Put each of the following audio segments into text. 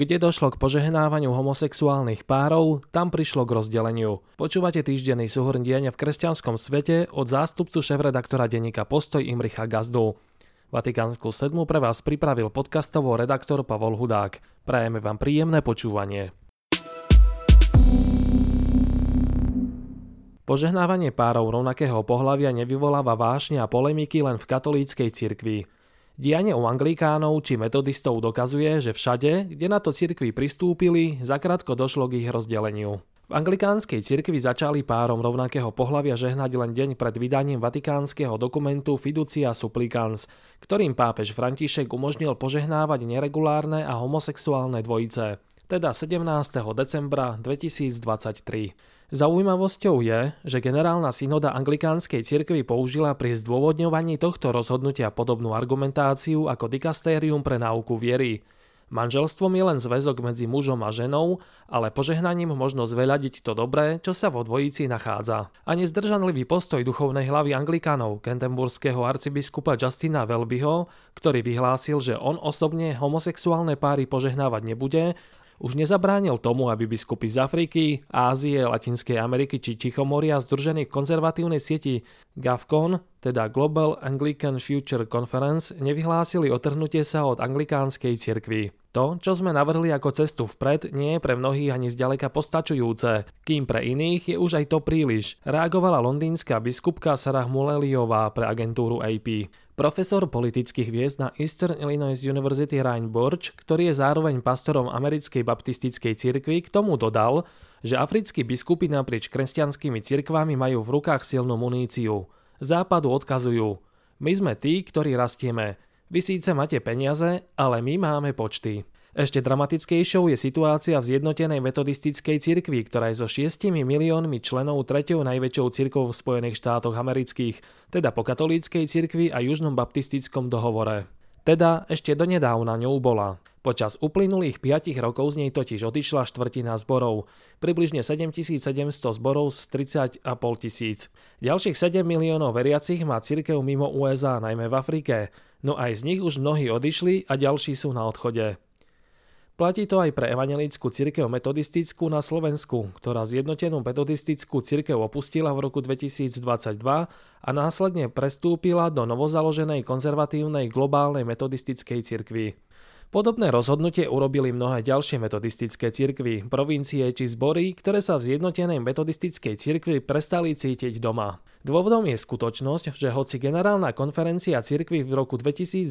Kde došlo k požehnávaniu homosexuálnych párov, tam prišlo k rozdeleniu. Počúvate týždenný súhrn diania v kresťanskom svete od zástupcu šéf-redaktora denníka Postoj Imricha Gazdu. Vatikánsku sedmu pre vás pripravil podcastovo redaktor Pavol Hudák. Prajeme vám príjemné počúvanie. Požehnávanie párov rovnakého pohľavia nevyvoláva vášne a polemiky len v katolíckej cirkvi. Dianie u anglikánov či metodistov dokazuje, že všade, kde na to cirkvi pristúpili, zakrátko došlo k ich rozdeleniu. V anglikánskej cirkvi začali párom rovnakého pohľavia žehnať len deň pred vydaním vatikánskeho dokumentu Fiducia Supplicans, ktorým pápež František umožnil požehnávať neregulárne a homosexuálne dvojice, teda 17. decembra 2023. Zaujímavosťou je, že generálna synoda anglikánskej cirkvi použila pri zdôvodňovaní tohto rozhodnutia podobnú argumentáciu ako dikastérium pre náuku viery. Manželstvom je len zväzok medzi mužom a ženou, ale požehnaním možno zveľadiť to dobré, čo sa vo dvojici nachádza. A nezdržanlivý postoj duchovnej hlavy anglikánov, kentemburského arcibiskupa Justina Welbyho, ktorý vyhlásil, že on osobne homosexuálne páry požehnávať nebude, už nezabránil tomu, aby biskupy z Afriky, Ázie, Latinskej Ameriky či Tichomoria združení v konzervatívnej sieti GAFCON, teda Global Anglican Future Conference, nevyhlásili otrhnutie sa od anglikánskej cirkvi. To, čo sme navrhli ako cestu vpred, nie je pre mnohých ani zďaleka postačujúce, kým pre iných je už aj to príliš, reagovala londýnska biskupka Sarah Muleliová pre agentúru AP. Profesor politických hviezd na Eastern Illinois University Ryan Burch, ktorý je zároveň pastorom americkej baptistickej cirkvi, k tomu dodal, že africkí biskupy naprieč kresťanskými cirkvami majú v rukách silnú muníciu. Západu odkazujú, my sme tí, ktorí rastieme, vy síce máte peniaze, ale my máme počty. Ešte dramatickejšou je situácia v zjednotenej metodistickej cirkvi, ktorá je so 6 miliónmi členov treťou najväčšou cirkvou v Spojených štátoch amerických, teda po katolíckej cirkvi a južnom baptistickom dohovore. Teda ešte donedávna ňou bola. Počas uplynulých 5 rokov z nej totiž odišla štvrtina zborov, približne 7700 zborov z 30,5 tisíc. Ďalších 7 miliónov veriacich má cirkev mimo USA, najmä v Afrike, no aj z nich už mnohí odišli a ďalší sú na odchode. Platí to aj pre evangelickú cirkev metodistickú na Slovensku, ktorá zjednotenú metodistickú cirkev opustila v roku 2022 a následne prestúpila do novozaloženej konzervatívnej globálnej metodistickej cirkvi. Podobné rozhodnutie urobili mnohé ďalšie metodistické cirkvy, provincie či zbory, ktoré sa v zjednotenej metodistickej cirkvi prestali cítiť doma. Dôvodom je skutočnosť, že hoci generálna konferencia cirkvy v roku 2019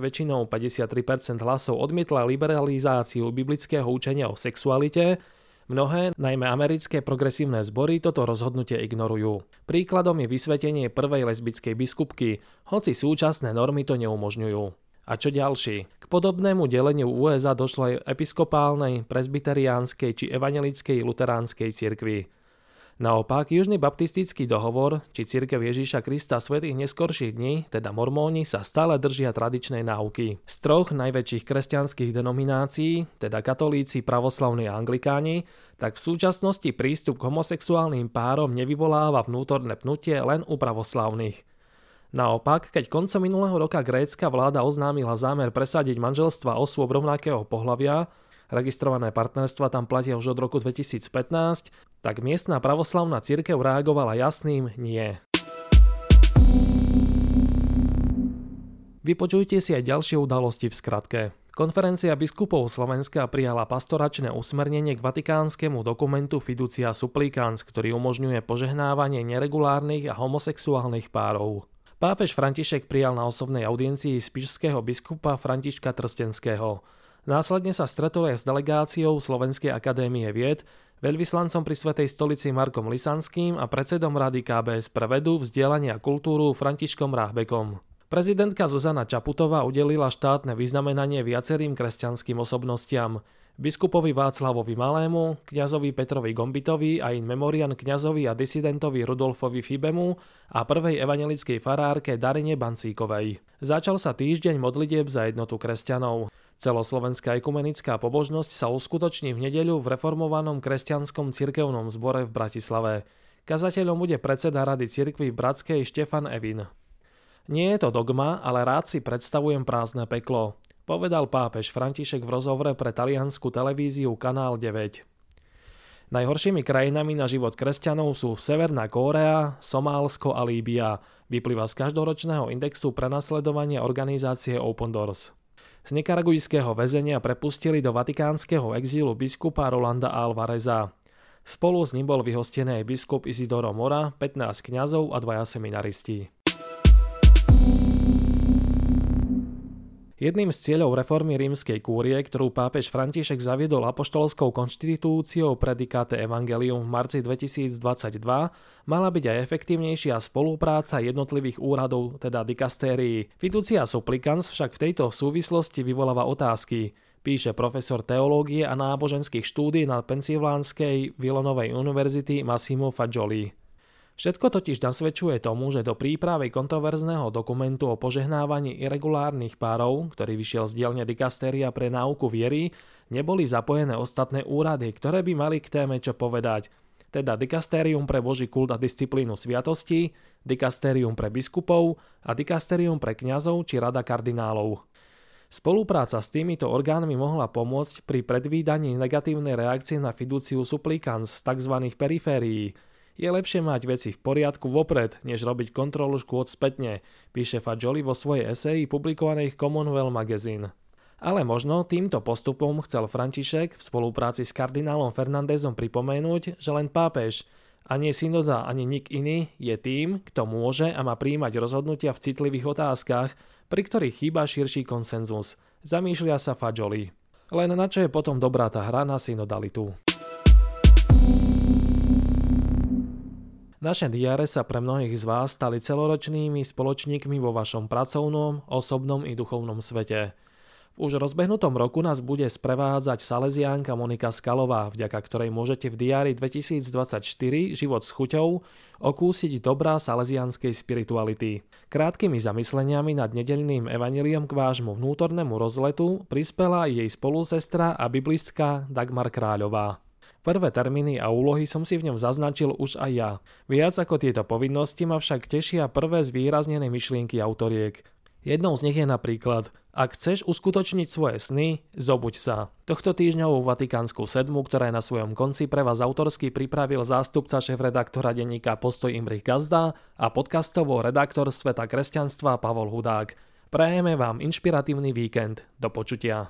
väčšinou 53% hlasov odmietla liberalizáciu biblického učenia o sexualite, Mnohé, najmä americké progresívne zbory, toto rozhodnutie ignorujú. Príkladom je vysvetenie prvej lesbickej biskupky, hoci súčasné normy to neumožňujú. A čo ďalší? K podobnému deleniu USA došlo aj episkopálnej, presbyteriánskej či evangelickej luteránskej cirkvi. Naopak, Južný baptistický dohovor, či cirkev Ježíša Krista svetých neskorších dní, teda mormóni, sa stále držia tradičnej náuky. Z troch najväčších kresťanských denominácií, teda katolíci, pravoslavní a anglikáni, tak v súčasnosti prístup k homosexuálnym párom nevyvoláva vnútorné pnutie len u pravoslavných. Naopak, keď koncom minulého roka grécka vláda oznámila zámer presadiť manželstva osôb rovnakého pohľavia, registrované partnerstva tam platia už od roku 2015, tak miestna pravoslavná cirkev reagovala jasným nie. Vypočujte si aj ďalšie udalosti v skratke. Konferencia biskupov Slovenska prijala pastoračné usmernenie k vatikánskemu dokumentu Fiducia Supplicans, ktorý umožňuje požehnávanie neregulárnych a homosexuálnych párov. Pápež František prijal na osobnej audiencii spišského biskupa Františka Trstenského. Následne sa stretol aj s delegáciou Slovenskej akadémie vied, veľvyslancom pri Svetej stolici Markom Lisanským a predsedom rady KBS pre vedu, vzdelanie a kultúru Františkom Ráhbekom. Prezidentka Zuzana Čaputová udelila štátne vyznamenanie viacerým kresťanským osobnostiam biskupovi Václavovi Malému, kňazovi Petrovi Gombitovi a in memorian kňazovi a disidentovi Rudolfovi Fibemu a prvej evangelickej farárke Darine Bancíkovej. Začal sa týždeň modlitieb za jednotu kresťanov. Celoslovenská ekumenická pobožnosť sa uskutoční v nedeľu v reformovanom kresťanskom cirkevnom zbore v Bratislave. Kazateľom bude predseda Rady cirkvy v Bratskej Štefan Evin. Nie je to dogma, ale rád si predstavujem prázdne peklo. Povedal pápež František v rozhovore pre taliansku televíziu Kanál 9. Najhoršími krajinami na život kresťanov sú Severná Kórea, Somálsko a Líbia, vyplýva z každoročného indexu prenasledovania organizácie Open Doors. Z nekaragujského väzenia prepustili do vatikánskeho exílu biskupa Rolanda Alvareza. Spolu s ním bol vyhostený aj biskup Isidoro Mora, 15 kňazov a dvaja seminaristi. Jedným z cieľov reformy rímskej kúrie, ktorú pápež František zaviedol apoštolskou konštitúciou Predikate Evangelium v marci 2022, mala byť aj efektívnejšia spolupráca jednotlivých úradov, teda dikastérií. Fiducia supplicans však v tejto súvislosti vyvoláva otázky, píše profesor teológie a náboženských štúdí na Pensylvánskej Vilonovej univerzity Massimo Fagioli. Všetko totiž nasvedčuje tomu, že do prípravy kontroverzného dokumentu o požehnávaní irregulárnych párov, ktorý vyšiel z dielne dikastéria pre náuku viery, neboli zapojené ostatné úrady, ktoré by mali k téme čo povedať, teda dikastérium pre Boží kult a disciplínu sviatosti, dikastérium pre biskupov a dikastérium pre kňazov či rada kardinálov. Spolupráca s týmito orgánmi mohla pomôcť pri predvídaní negatívnej reakcie na fiduciu supplicans z tzv. periférií, je lepšie mať veci v poriadku vopred, než robiť kontrolu škôd spätne, píše Fajoli vo svojej eseji publikovanej v Commonwealth Magazine. Ale možno týmto postupom chcel František v spolupráci s kardinálom Fernandezom pripomenúť, že len pápež, ani synoda, ani nik iný je tým, kto môže a má príjmať rozhodnutia v citlivých otázkach, pri ktorých chýba širší konsenzus. Zamýšľa sa Fajoli. Len na čo je potom dobrá tá hra na synodalitu. Naše diare sa pre mnohých z vás stali celoročnými spoločníkmi vo vašom pracovnom, osobnom i duchovnom svete. V už rozbehnutom roku nás bude sprevádzať Salesiánka Monika Skalová, vďaka ktorej môžete v diári 2024 Život s chuťou okúsiť dobrá salesianskej spirituality. Krátkými zamysleniami nad nedelným evaniliom k vášmu vnútornému rozletu prispela jej spolusestra a biblistka Dagmar Kráľová. Prvé termíny a úlohy som si v ňom zaznačil už aj ja. Viac ako tieto povinnosti ma však tešia prvé zvýraznené myšlienky autoriek. Jednou z nich je napríklad Ak chceš uskutočniť svoje sny, zobuď sa. Tohto týždňovú Vatikánsku sedmu, ktorá je na svojom konci pre vás autorsky pripravil zástupca šéf-redaktora denníka Postoj Imrich Gazda a podcastovo redaktor Sveta kresťanstva Pavol Hudák. Prajeme vám inšpiratívny víkend. Do počutia.